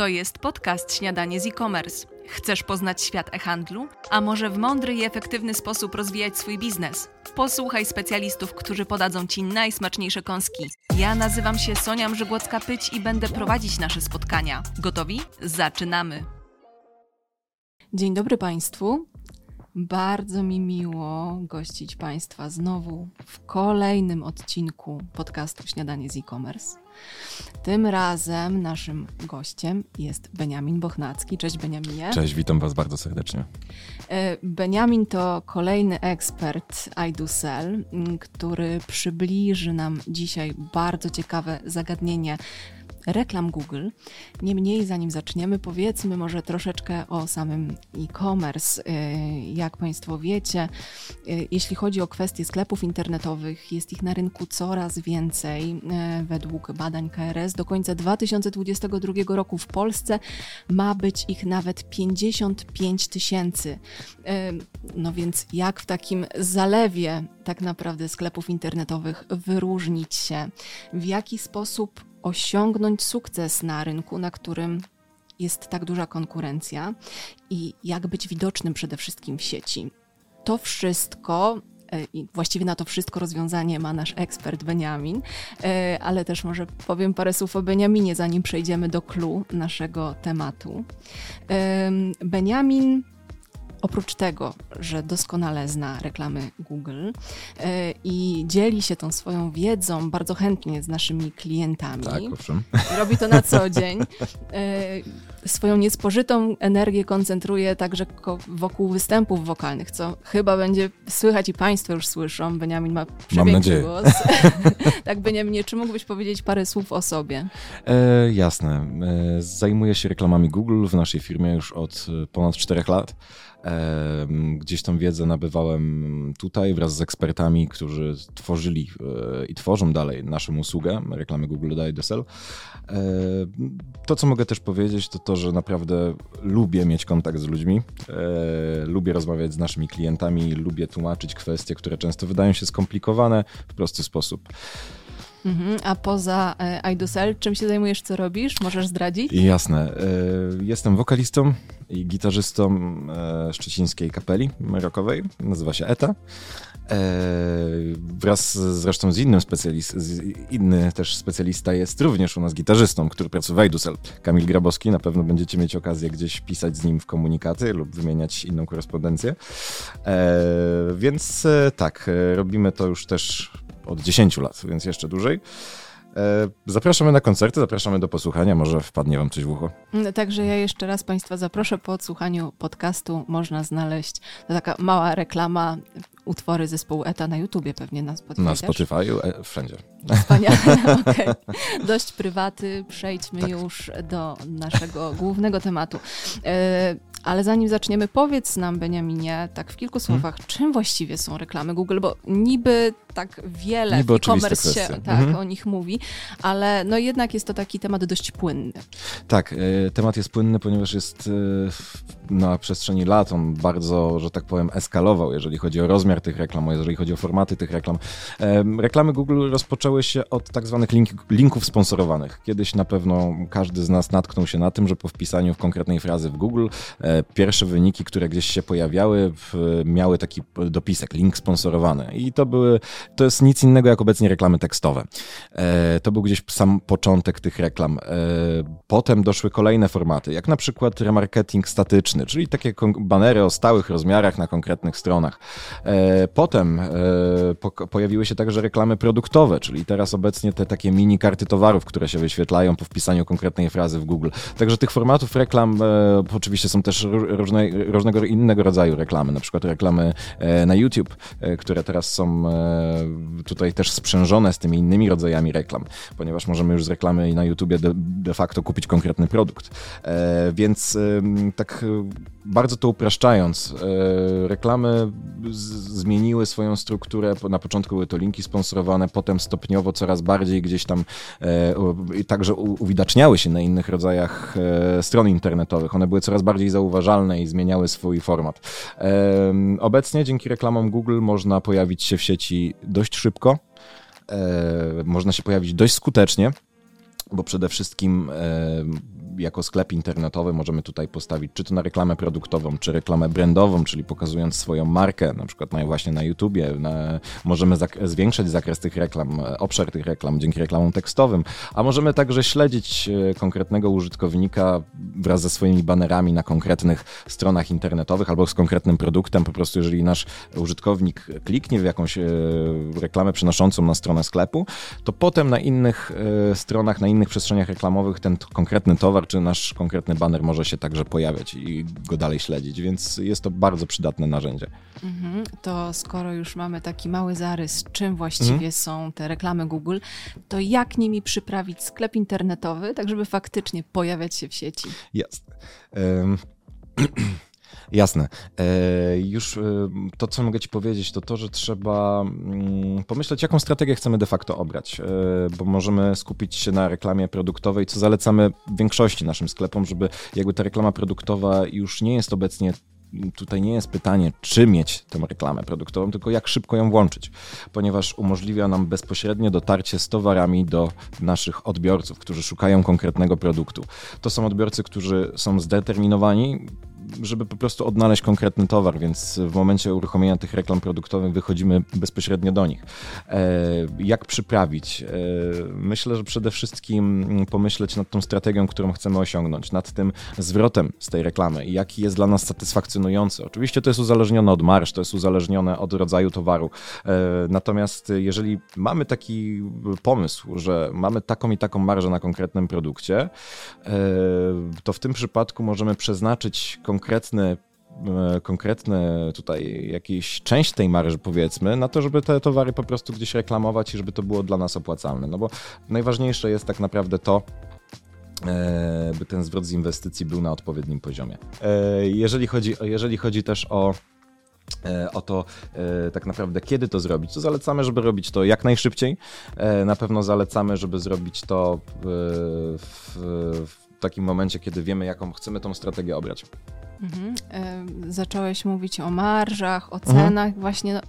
To jest podcast Śniadanie z e-commerce. Chcesz poznać świat e-handlu? A może w mądry i efektywny sposób rozwijać swój biznes? Posłuchaj specjalistów, którzy podadzą Ci najsmaczniejsze kąski. Ja nazywam się Sonia Mrzygłocka-Pyć i będę prowadzić nasze spotkania. Gotowi? Zaczynamy! Dzień dobry Państwu. Bardzo mi miło gościć Państwa znowu w kolejnym odcinku podcastu Śniadanie z e-commerce. Tym razem naszym gościem jest Beniamin Bochnacki. Cześć Beniaminie. Cześć, witam Was bardzo serdecznie. E, Beniamin to kolejny ekspert iDoSell, który przybliży nam dzisiaj bardzo ciekawe zagadnienie reklam Google. Niemniej, zanim zaczniemy, powiedzmy może troszeczkę o samym e-commerce. Y, jak Państwo wiecie, y, jeśli chodzi o kwestie sklepów internetowych, jest ich na rynku coraz więcej. Y, według badań KRS do końca 2022 roku w Polsce ma być ich nawet 55 tysięcy. No więc jak w takim zalewie tak naprawdę sklepów internetowych wyróżnić się? W jaki sposób osiągnąć sukces na rynku, na którym jest tak duża konkurencja i jak być widocznym przede wszystkim w sieci. To wszystko e, i właściwie na to wszystko rozwiązanie ma nasz ekspert Beniamin, e, ale też może powiem parę słów o Beniaminie, zanim przejdziemy do clue naszego tematu. Beniamin oprócz tego, że doskonale zna reklamy Google e, i dzieli się tą swoją wiedzą bardzo chętnie z naszymi klientami. Tak, owszem. Robi to na co dzień. E, swoją niespożytą energię koncentruje także wokół występów wokalnych, co chyba będzie słychać i Państwo już słyszą. Beniamin ma przepiękny głos. tak, Beniaminie, czy mógłbyś powiedzieć parę słów o sobie? E, jasne. E, zajmuję się reklamami Google w naszej firmie już od ponad czterech lat. Gdzieś tą wiedzę nabywałem tutaj wraz z ekspertami, którzy tworzyli e, i tworzą dalej naszą usługę, reklamy Google Daje Desel. To, co mogę też powiedzieć, to to, że naprawdę lubię mieć kontakt z ludźmi, e, lubię rozmawiać z naszymi klientami, lubię tłumaczyć kwestie, które często wydają się skomplikowane w prosty sposób. Mhm, a poza e, iDoSell, czym się zajmujesz, co robisz? Możesz zdradzić? Jasne. E, jestem wokalistą i gitarzystą e, szczecińskiej kapeli rockowej. Nazywa się ETA. Wraz zresztą z innym specjalistą, inny też specjalista jest również u nas gitarzystą, który pracuje w iDoSell. Kamil Grabowski, na pewno będziecie mieć okazję gdzieś pisać z nim w komunikaty lub wymieniać inną korespondencję. Więc tak, robimy to już też od 10 lat, więc jeszcze dłużej. E, zapraszamy na koncerty, zapraszamy do posłuchania, może wpadnie Wam coś w ucho. Także ja jeszcze raz Państwa zaproszę po odsłuchaniu podcastu. Można znaleźć, to taka mała reklama, utwory zespołu ETA na YouTubie pewnie na Spotify Na Spotify, e, wszędzie. Wspaniale, okay. Dość prywaty, przejdźmy tak. już do naszego głównego tematu. E, ale zanim zaczniemy, powiedz nam, Beniaminie, tak w kilku hmm? słowach, hmm? czym właściwie są reklamy Google, bo niby tak wiele niby w e-commerce się tak, hmm. o nich mówi, ale no jednak jest to taki temat dość płynny. Tak, e, temat jest płynny, ponieważ jest e, na przestrzeni lat on bardzo, że tak powiem, eskalował, jeżeli chodzi o rozmiar tych reklam, jeżeli chodzi o formaty tych reklam. Reklamy Google rozpoczęły się od tak zwanych link, linków sponsorowanych. Kiedyś na pewno każdy z nas natknął się na tym, że po wpisaniu w konkretnej frazy w Google E, pierwsze wyniki, które gdzieś się pojawiały, miały taki dopisek, link sponsorowany. I to były, to jest nic innego jak obecnie reklamy tekstowe. E, to był gdzieś sam początek tych reklam. E, potem doszły kolejne formaty, jak na przykład remarketing statyczny, czyli takie banery o stałych rozmiarach na konkretnych stronach. Potem pojawiły się także reklamy produktowe, czyli teraz obecnie te takie mini karty towarów, które się wyświetlają po wpisaniu konkretnej frazy w Google. Także tych formatów reklam oczywiście są też różne, różnego innego rodzaju reklamy, na przykład reklamy e, na YouTube, e, które teraz są e, tutaj też sprzężone z tymi innymi rodzajami reklam, ponieważ możemy już z reklamy na YouTubie de, de facto kupić konkretny produkt. Więc tak bardzo to upraszczając, reklamy zmieniły swoją strukturę. Na początku były to linki sponsorowane, potem stopniowo coraz bardziej gdzieś tam także uwidaczniały się na innych rodzajach stron internetowych. One były coraz bardziej zauważalne i zmieniały swój format. Obecnie dzięki reklamom Google można pojawić się w sieci dość szybko, można się pojawić dość skutecznie. Bo przede wszystkim jako sklep internetowy możemy tutaj postawić czy to na reklamę produktową, czy reklamę brandową, czyli pokazując swoją markę, na przykład na, właśnie na YouTubie, na, możemy zak zwiększać zakres tych reklam, obszar tych reklam dzięki reklamom tekstowym, a możemy także śledzić e, konkretnego użytkownika wraz ze swoimi banerami na konkretnych stronach internetowych albo z konkretnym produktem. Po prostu, jeżeli nasz użytkownik kliknie w jakąś e, reklamę przenoszącą na stronę sklepu, to potem na innych e, stronach, na innych przestrzeniach reklamowych ten konkretny towar czy nasz konkretny banner może się także pojawiać i go dalej śledzić, więc jest to bardzo przydatne narzędzie. Mhm, to skoro już mamy taki mały zarys, czym właściwie mhm. są te reklamy Google, to jak nimi przyprawić sklep internetowy, tak żeby faktycznie pojawiać się w sieci? Jasne. Um. Jasne. E, już e, to, co mogę Ci powiedzieć, to to, że trzeba mm, pomyśleć, jaką strategię chcemy de facto obrać, e, bo możemy skupić się na reklamie produktowej, co zalecamy większości naszym sklepom, żeby jakby ta reklama produktowa już nie jest obecnie tutaj nie jest pytanie, czy mieć tę reklamę produktową, tylko jak szybko ją włączyć, ponieważ umożliwia nam bezpośrednio dotarcie z towarami do naszych odbiorców, którzy szukają konkretnego produktu. To są odbiorcy, którzy są zdeterminowani, żeby po prostu odnaleźć konkretny towar, więc w momencie uruchomienia tych reklam produktowych wychodzimy bezpośrednio do nich. E, jak przyprawić? E, myślę, że przede wszystkim pomyśleć nad tą strategią, którą chcemy osiągnąć, nad tym zwrotem z tej reklamy i jaki jest dla nas satysfakcjonujący. Oczywiście to jest uzależnione od marsz, to jest uzależnione od rodzaju towaru. E, natomiast jeżeli mamy taki pomysł, że mamy taką i taką marżę na konkretnym produkcie, to w tym przypadku możemy przeznaczyć konkretnie konkretny e, konkretny tutaj jakiś część tej marży powiedzmy, na to, żeby te towary po prostu gdzieś reklamować i żeby to było dla nas opłacalne. No bo najważniejsze jest tak naprawdę to, e, by ten zwrot z inwestycji był na odpowiednim poziomie. E, jeżeli chodzi, jeżeli chodzi też o o to tak naprawdę kiedy to zrobić, to zalecamy, żeby robić to jak najszybciej. Na pewno zalecamy, żeby zrobić to w, w takim momencie, kiedy wiemy, jaką chcemy tą strategię obrać. Mhm. Zacząłeś mówić o marżach, o mhm. cenach. Mhm. Właśnie, no,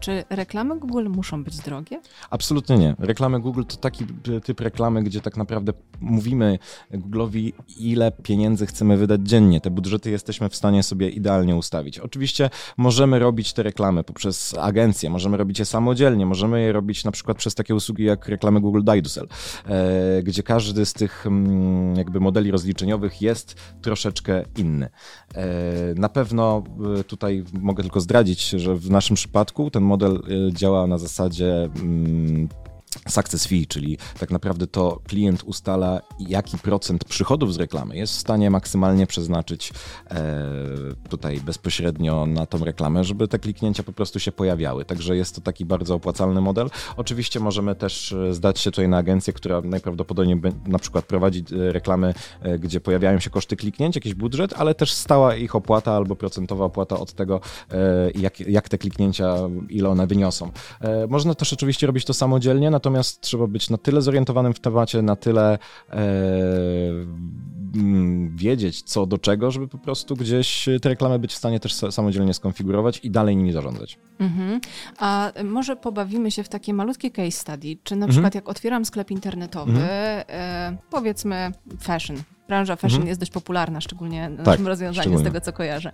czy reklamy Google muszą być drogie? Absolutnie nie. Reklamy Google to taki typ reklamy, gdzie tak naprawdę mówimy Google'owi, ile pieniędzy chcemy wydać dziennie. Te budżety jesteśmy w stanie sobie idealnie ustawić. Oczywiście możemy robić te reklamy poprzez agencje, możemy robić je samodzielnie, możemy je robić na przykład przez takie usługi jak reklamy Google Didusel, e, gdzie każdy z tych mm, jakby modeli rozliczeniowych jest troszeczkę inny. E, na pewno e, tutaj mogę tylko zdradzić, że w naszym przypadku ten model e, działa na zasadzie mm, success fee, czyli tak naprawdę to klient ustala, jaki procent przychodów z reklamy jest w stanie maksymalnie przeznaczyć e, tutaj bezpośrednio na tą reklamę, żeby te kliknięcia po prostu się pojawiały. Także jest to taki bardzo opłacalny model. Oczywiście możemy też e, zdać się tutaj na agencję, która najprawdopodobniej na przykład prowadzi e, reklamy, e, gdzie pojawiają się koszty kliknięć, jakiś budżet, ale też stała ich opłata albo procentowa opłata od tego, e, jak, jak te kliknięcia, ile one wyniosą. E, można też oczywiście robić to samodzielnie, natomiast natomiast trzeba być na tyle zorientowanym w temacie, na tyle e, mm, wiedzieć co do czego, żeby po prostu gdzieś te reklamy być w stanie też samodzielnie skonfigurować i dalej nimi zarządzać. Mhm. A może pobawimy się w takie malutkie case study, czy na mhm. przykład jak otwieram sklep internetowy, mhm. e, powiedzmy fashion, branża fashion mhm. jest dość popularna, szczególnie na tak, naszym rozwiązaniu, z tego co kojarzę.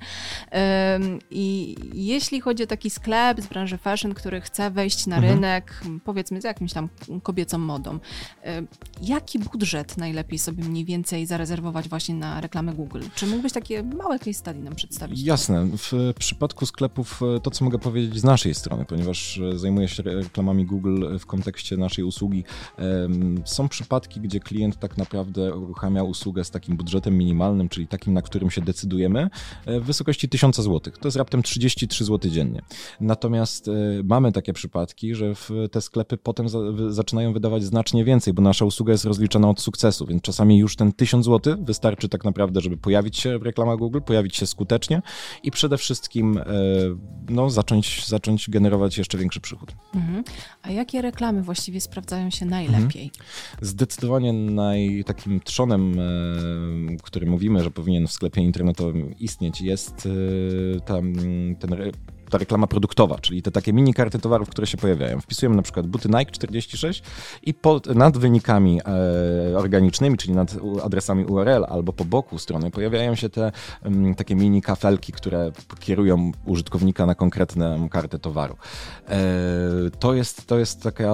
I jeśli chodzi o taki sklep z branży fashion, który chce wejść na mhm. rynek, powiedzmy z jakimś tam kobiecą modą, jaki budżet najlepiej sobie mniej więcej zarezerwować właśnie na reklamę Google? Czy mógłbyś takie małe case study nam przedstawić? Jasne. W przypadku sklepów e, to, co mogę powiedzieć z naszej strony, ponieważ e, zajmuję się reklamami Google w kontekście naszej usługi, są przypadki, gdzie klient tak naprawdę uruchamia usługę z takim budżetem minimalnym, czyli takim, na którym się decydujemy, e, w wysokości 1000 zł. To jest raptem 33 zł dziennie. Natomiast e, mamy takie przypadki, że te sklepy potem zaczynają wydawać znacznie więcej, bo nasza usługa jest rozliczana od sukcesu, więc czasami już ten 1000 zł wystarczy tak naprawdę, żeby pojawić się w reklamach Google, pojawić się skutecznie i przede wszystkim e, no, zacząć, zacząć generować jeszcze większy przychód. Mhm. A jakie reklamy właściwie sprawdzają się najlepiej? Mhm. Zdecydowanie naj, takim trzonem który mówimy, że powinien w sklepie internetowym istnieć, jest tam ten ta reklama produktowa, czyli te takie mini karty towarów, które się pojawiają. Wpisujemy na przykład buty Nike 46 i pod, nad wynikami e, organicznymi, czyli nad adresami URL albo po boku strony pojawiają się te um, takie mini kafelki, które kierują użytkownika na konkretną kartę towaru. E, to, jest, to jest taka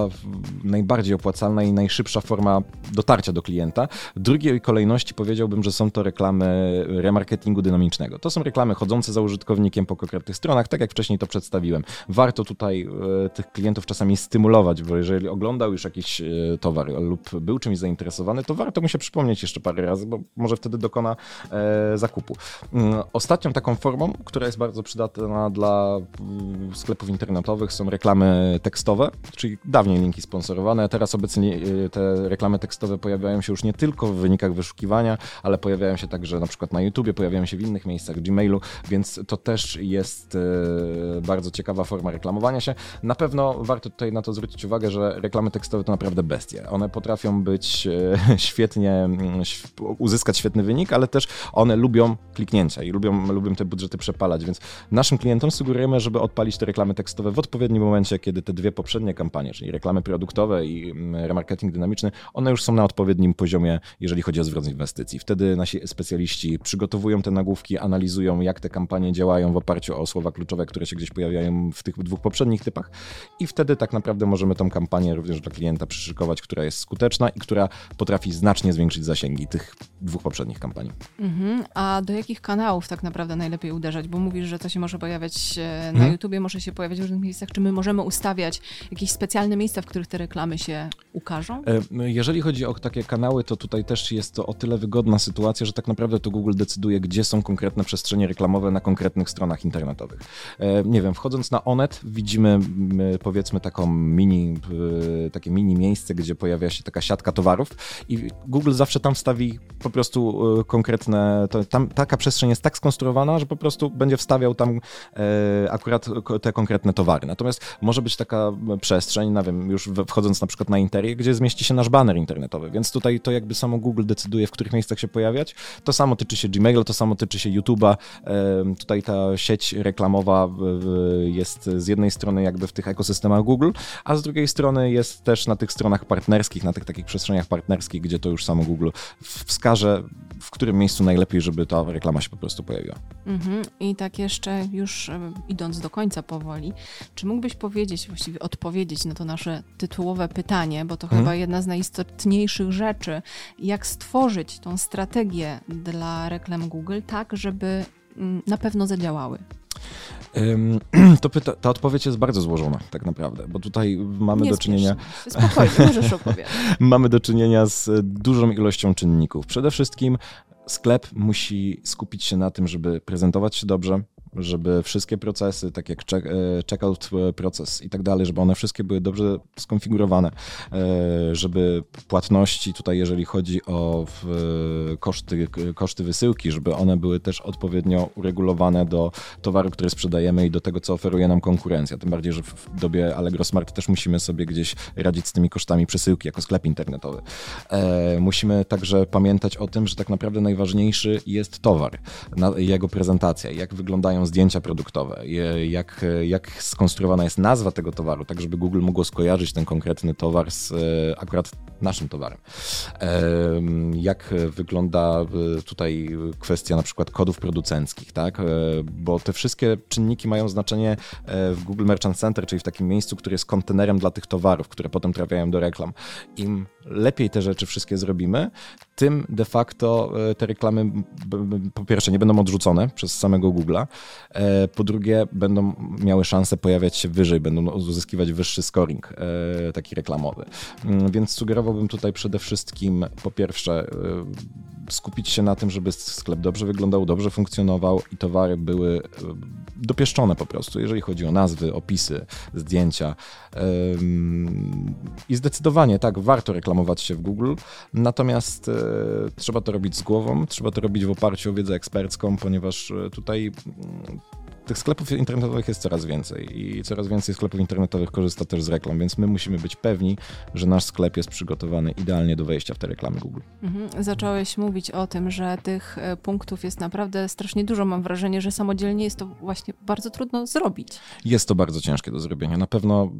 najbardziej opłacalna i najszybsza forma dotarcia do klienta. W drugiej kolejności powiedziałbym, że są to reklamy remarketingu dynamicznego. To są reklamy chodzące za użytkownikiem po konkretnych stronach, tak jak wcześniej to przedstawiłem. Warto tutaj e, tych klientów czasami stymulować, bo jeżeli oglądał już jakiś e, towar lub był czymś zainteresowany, to warto mu się przypomnieć jeszcze parę razy, bo może wtedy dokona e, zakupu. Mm, ostatnią taką formą, która jest bardzo przydatna dla mm, sklepów internetowych są reklamy tekstowe, czyli dawniej linki sponsorowane, teraz obecnie te reklamy tekstowe pojawiają się już nie tylko w wynikach wyszukiwania, ale pojawiają się także na przykład na YouTubie, pojawiają się w innych miejscach, Gmailu, więc to też jest bardzo ciekawa forma reklamowania się. Na pewno warto tutaj na to zwrócić uwagę, że reklamy tekstowe to naprawdę bestie. One potrafią być e, świetnie, mm, uzyskać świetny wynik, ale też one lubią kliknięcia i lubią, lubią te budżety przepalać, więc naszym klientom sugerujemy, żeby odpalić te reklamy tekstowe w odpowiednim momencie, kiedy te dwie poprzednie kampanie, czyli reklamy produktowe i mm, remarketing dynamiczny, one już są na odpowiednim poziomie, jeżeli chodzi o zwrot inwestycji. Wtedy nasi specjaliści przygotowują te nagłówki, analizują, jak te kampanie działają w oparciu o słowa kluczowe, które się gdzieś pojawiają w tych dwóch poprzednich typach i wtedy tak naprawdę możemy tą kampanię również dla klienta przyszykować, która jest skuteczna i która potrafi znacznie zwiększyć zasięgi tych dwóch poprzednich kampanii. Mhm. A do jakich kanałów tak naprawdę najlepiej uderzać? Bo mówisz, że to się może pojawiać e, na mhm. YouTubie, może się pojawiać w różnych miejscach. Czy my możemy ustawiać jakieś specjalne miejsca, w których te reklamy się ukażą? E, jeżeli chodzi o takie kanały, to tutaj też jest to o tyle wygodna sytuacja, że tak naprawdę to Google decyduje, gdzie są konkretne przestrzenie reklamowe na konkretnych stronach internetowych. E, nie wiem, wchodząc na Onet widzimy powiedzmy taką mini, takie mini miejsce, gdzie pojawia się taka siatka towarów i Google zawsze tam wstawi po prostu konkretne, to, tam taka przestrzeń jest tak skonstruowana, że po prostu będzie wstawiał tam akurat te konkretne towary. Natomiast może być taka przestrzeń, nie wiem, już wchodząc na przykład na interier, gdzie zmieści się nasz baner internetowy, więc tutaj to jakby samo Google decyduje, w których miejscach się pojawiać. To samo tyczy się Gmaila, to samo tyczy się YouTube'a. Tutaj ta sieć reklamowa jest z jednej strony jakby w tych ekosystemach Google, a z drugiej strony jest też na tych stronach partnerskich, na tych takich przestrzeniach partnerskich, gdzie to już samo Google wskaże, w którym miejscu najlepiej, żeby ta reklama się po prostu pojawiła. Mhm. I tak jeszcze już idąc do końca powoli, czy mógłbyś powiedzieć, właściwie odpowiedzieć na to nasze tytułowe pytanie, bo to mhm. chyba jedna z najistotniejszych rzeczy, jak stworzyć tą strategię dla reklam Google tak, żeby mm, na pewno zadziałały? To pyta, ta odpowiedź jest bardzo złożona, tak naprawdę, bo tutaj mamy Nie do czynienia. Spokojnie, możesz opowiadać. mamy do czynienia z dużą ilością czynników. Przede wszystkim sklep musi skupić się na tym, żeby prezentować się dobrze, żeby wszystkie procesy, tak jak e, checkout e, proces i tak dalej, żeby one wszystkie były dobrze skonfigurowane, e, żeby płatności tutaj, jeżeli chodzi o koszty, koszty wysyłki, żeby one były też odpowiednio uregulowane do towaru, który sprzedajemy i do tego, co oferuje nam konkurencja. Tym bardziej, że w dobie Allegro Smart też musimy sobie gdzieś radzić z tymi kosztami przesyłki jako sklep internetowy. Musimy także pamiętać o tym, że tak naprawdę najważniejszy jest towar, jego prezentacja, jak wyglądają zdjęcia produktowe, jak, jak skonstruowana jest nazwa tego towaru, tak żeby Google mogło skojarzyć ten konkretny towar z e, akurat naszym towarem. Jak wygląda e, tutaj kwestia na przykład kodów producenckich, tak? E, bo te wszystkie czynniki mają znaczenie w Google Merchant Center, czyli w takim miejscu, które jest kontenerem dla tych towarów, które potem trafiają do reklam. Im lepiej te rzeczy wszystkie zrobimy, tym de facto te reklamy po pierwsze nie będą odrzucone przez samego Google'a, E, po drugie, będą miały szansę pojawiać się wyżej, będą uzyskiwać wyższy scoring e, taki reklamowy. Mm, więc sugerowałbym tutaj przede wszystkim po pierwsze e, skupić się na tym, żeby sklep dobrze wyglądał, dobrze funkcjonował i towary były dopieszczone po prostu, jeżeli chodzi o nazwy, opisy, zdjęcia. I zdecydowanie tak, warto reklamować się w Google, natomiast trzeba to robić z głową, trzeba to robić w oparciu o wiedzę ekspercką, ponieważ tutaj tych sklepów internetowych jest coraz więcej i coraz więcej sklepów internetowych korzysta też z reklam, więc my musimy być pewni, że nasz sklep jest przygotowany idealnie do wejścia w te reklamy Google. Mhm. Zacząłeś mówić o tym, że tych e, punktów jest naprawdę strasznie dużo. Mam wrażenie, że samodzielnie jest to właśnie bardzo trudno zrobić. Jest to bardzo ciężkie do zrobienia. Na pewno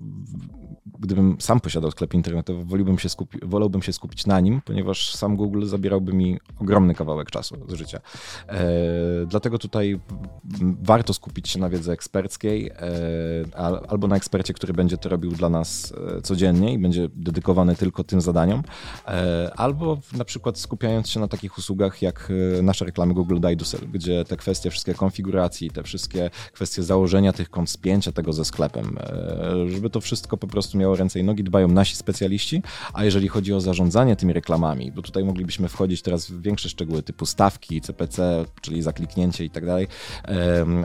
gdybym sam posiadał sklep internetowy, wolałbym się, skupi- wolałbym się skupić na nim, ponieważ sam Google zabierałby mi ogromny kawałek czasu z życia. E, dlatego tutaj warto skupić się na wiedzy eksperckiej e, albo na ekspercie, który będzie to robił dla nas e, codziennie i będzie dedykowany tylko tym zadaniom, e, albo na przykład skupiając się na takich usługach jak e, nasze reklamy Google Didusel, gdzie te kwestie wszystkie konfiguracji, te wszystkie kwestie założenia tych kont, spięcia tego ze sklepem, e, żeby to wszystko po prostu miało ręce i nogi, dbają nasi specjaliści, a jeżeli chodzi o zarządzanie tymi reklamami, bo tutaj moglibyśmy wchodzić teraz w większe szczegóły typu stawki, CPC, czyli zakliknięcie i tak dalej,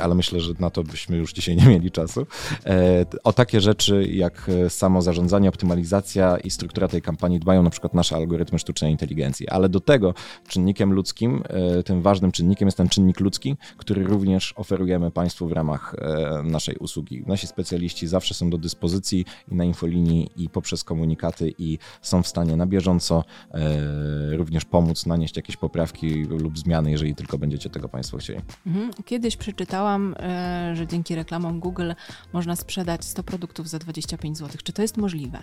ale myślę, że na to byśmy już dzisiaj nie mieli czasu. E, o takie rzeczy jak samo zarządzanie, optymalizacja i struktura tej kampanii dbają na przykład nasze algorytmy sztucznej inteligencji, ale do tego czynnikiem ludzkim, e, tym ważnym czynnikiem jest ten czynnik ludzki, który również oferujemy Państwu w ramach e, naszej usługi. Nasi specjaliści zawsze są do dyspozycji i na infolinii i poprzez komunikaty i są w stanie na bieżąco również pomóc nanieść jakieś poprawki lub zmiany, jeżeli tylko będziecie tego Państwo chcieli. Mhm. Kiedyś przeczytałam, że dzięki reklamom Google można sprzedać 100 produktów za 25 zł. Czy to jest możliwe?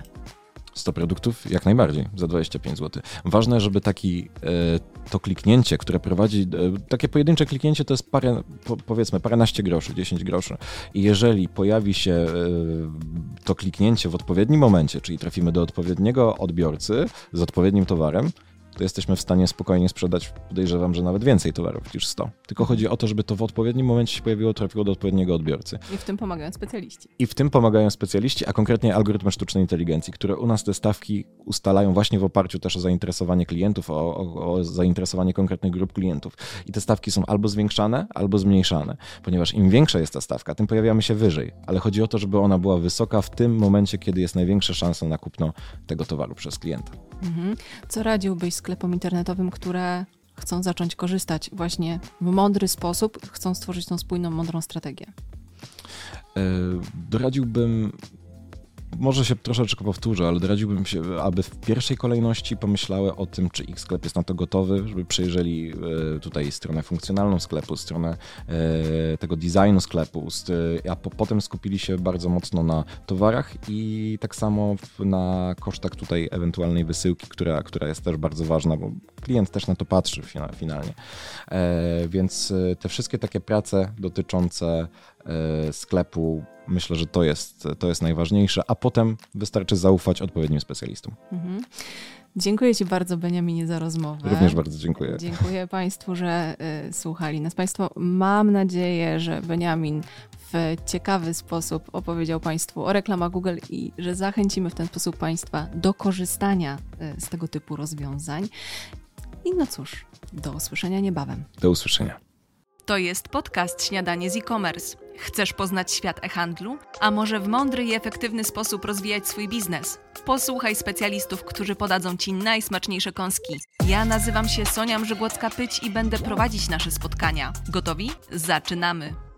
100 produktów? Jak najbardziej, za 25 zł. Ważne, żeby taki, e, to kliknięcie, które prowadzi, e, takie pojedyncze kliknięcie to jest parę, po, powiedzmy paręnaście groszy, 10 groszy. I jeżeli pojawi się e, to kliknięcie w odpowiednim momencie, czyli trafimy do odpowiedniego odbiorcy z odpowiednim towarem, to jesteśmy w stanie spokojnie sprzedać, podejrzewam, że nawet więcej towarów niż 100. Tylko chodzi o to, żeby to w odpowiednim momencie się pojawiło, trafiło do odpowiedniego odbiorcy. I w tym pomagają specjaliści. I w tym pomagają specjaliści, a konkretnie algorytmy sztucznej inteligencji, które u nas te stawki ustalają właśnie w oparciu też o zainteresowanie klientów, o, o, o zainteresowanie konkretnych grup klientów. I te stawki są albo zwiększane, albo zmniejszane, ponieważ im większa jest ta stawka, tym pojawiamy się wyżej. Ale chodzi o to, żeby ona była wysoka w tym momencie, kiedy jest największa szansa na kupno tego towaru przez klienta. Mhm. Co radziłbyś sklepom internetowym, które chcą zacząć korzystać właśnie w mądry sposób, chcą stworzyć tą spójną, mądrą strategię? E, doradziłbym może się troszeczkę powtórzę, ale doradziłbym się, aby w pierwszej kolejności pomyślały o tym, czy ich sklep jest na to gotowy, żeby przejrzeli e, tutaj stronę funkcjonalną sklepu, stronę e, tego designu sklepu, a potem skupili się bardzo mocno na towarach i tak samo na kosztach tutaj ewentualnej wysyłki, która, która jest też bardzo ważna, bo klient też na to patrzy finalnie. E, więc te wszystkie takie prace dotyczące sklepu Myślę, że to jest, to jest najważniejsze, a potem wystarczy zaufać odpowiednim specjalistom. Mhm. Dziękuję Ci bardzo, Beniaminie, za rozmowę. Również bardzo dziękuję. Dziękuję Państwu, że y, słuchali nas. Państwo, mam nadzieję, że Beniamin w ciekawy sposób opowiedział Państwu o reklamach Google i że zachęcimy w ten sposób Państwa do korzystania y, z tego typu rozwiązań. I no cóż, do usłyszenia niebawem. Do usłyszenia. To jest podcast Śniadanie z e-commerce. Chcesz poznać świat e-handlu? A może w mądry i efektywny sposób rozwijać swój biznes? Posłuchaj specjalistów, którzy podadzą Ci najsmaczniejsze kąski. Ja nazywam się Sonia Mrzygłocka-Pyć i będę prowadzić nasze spotkania. Gotowi? Zaczynamy!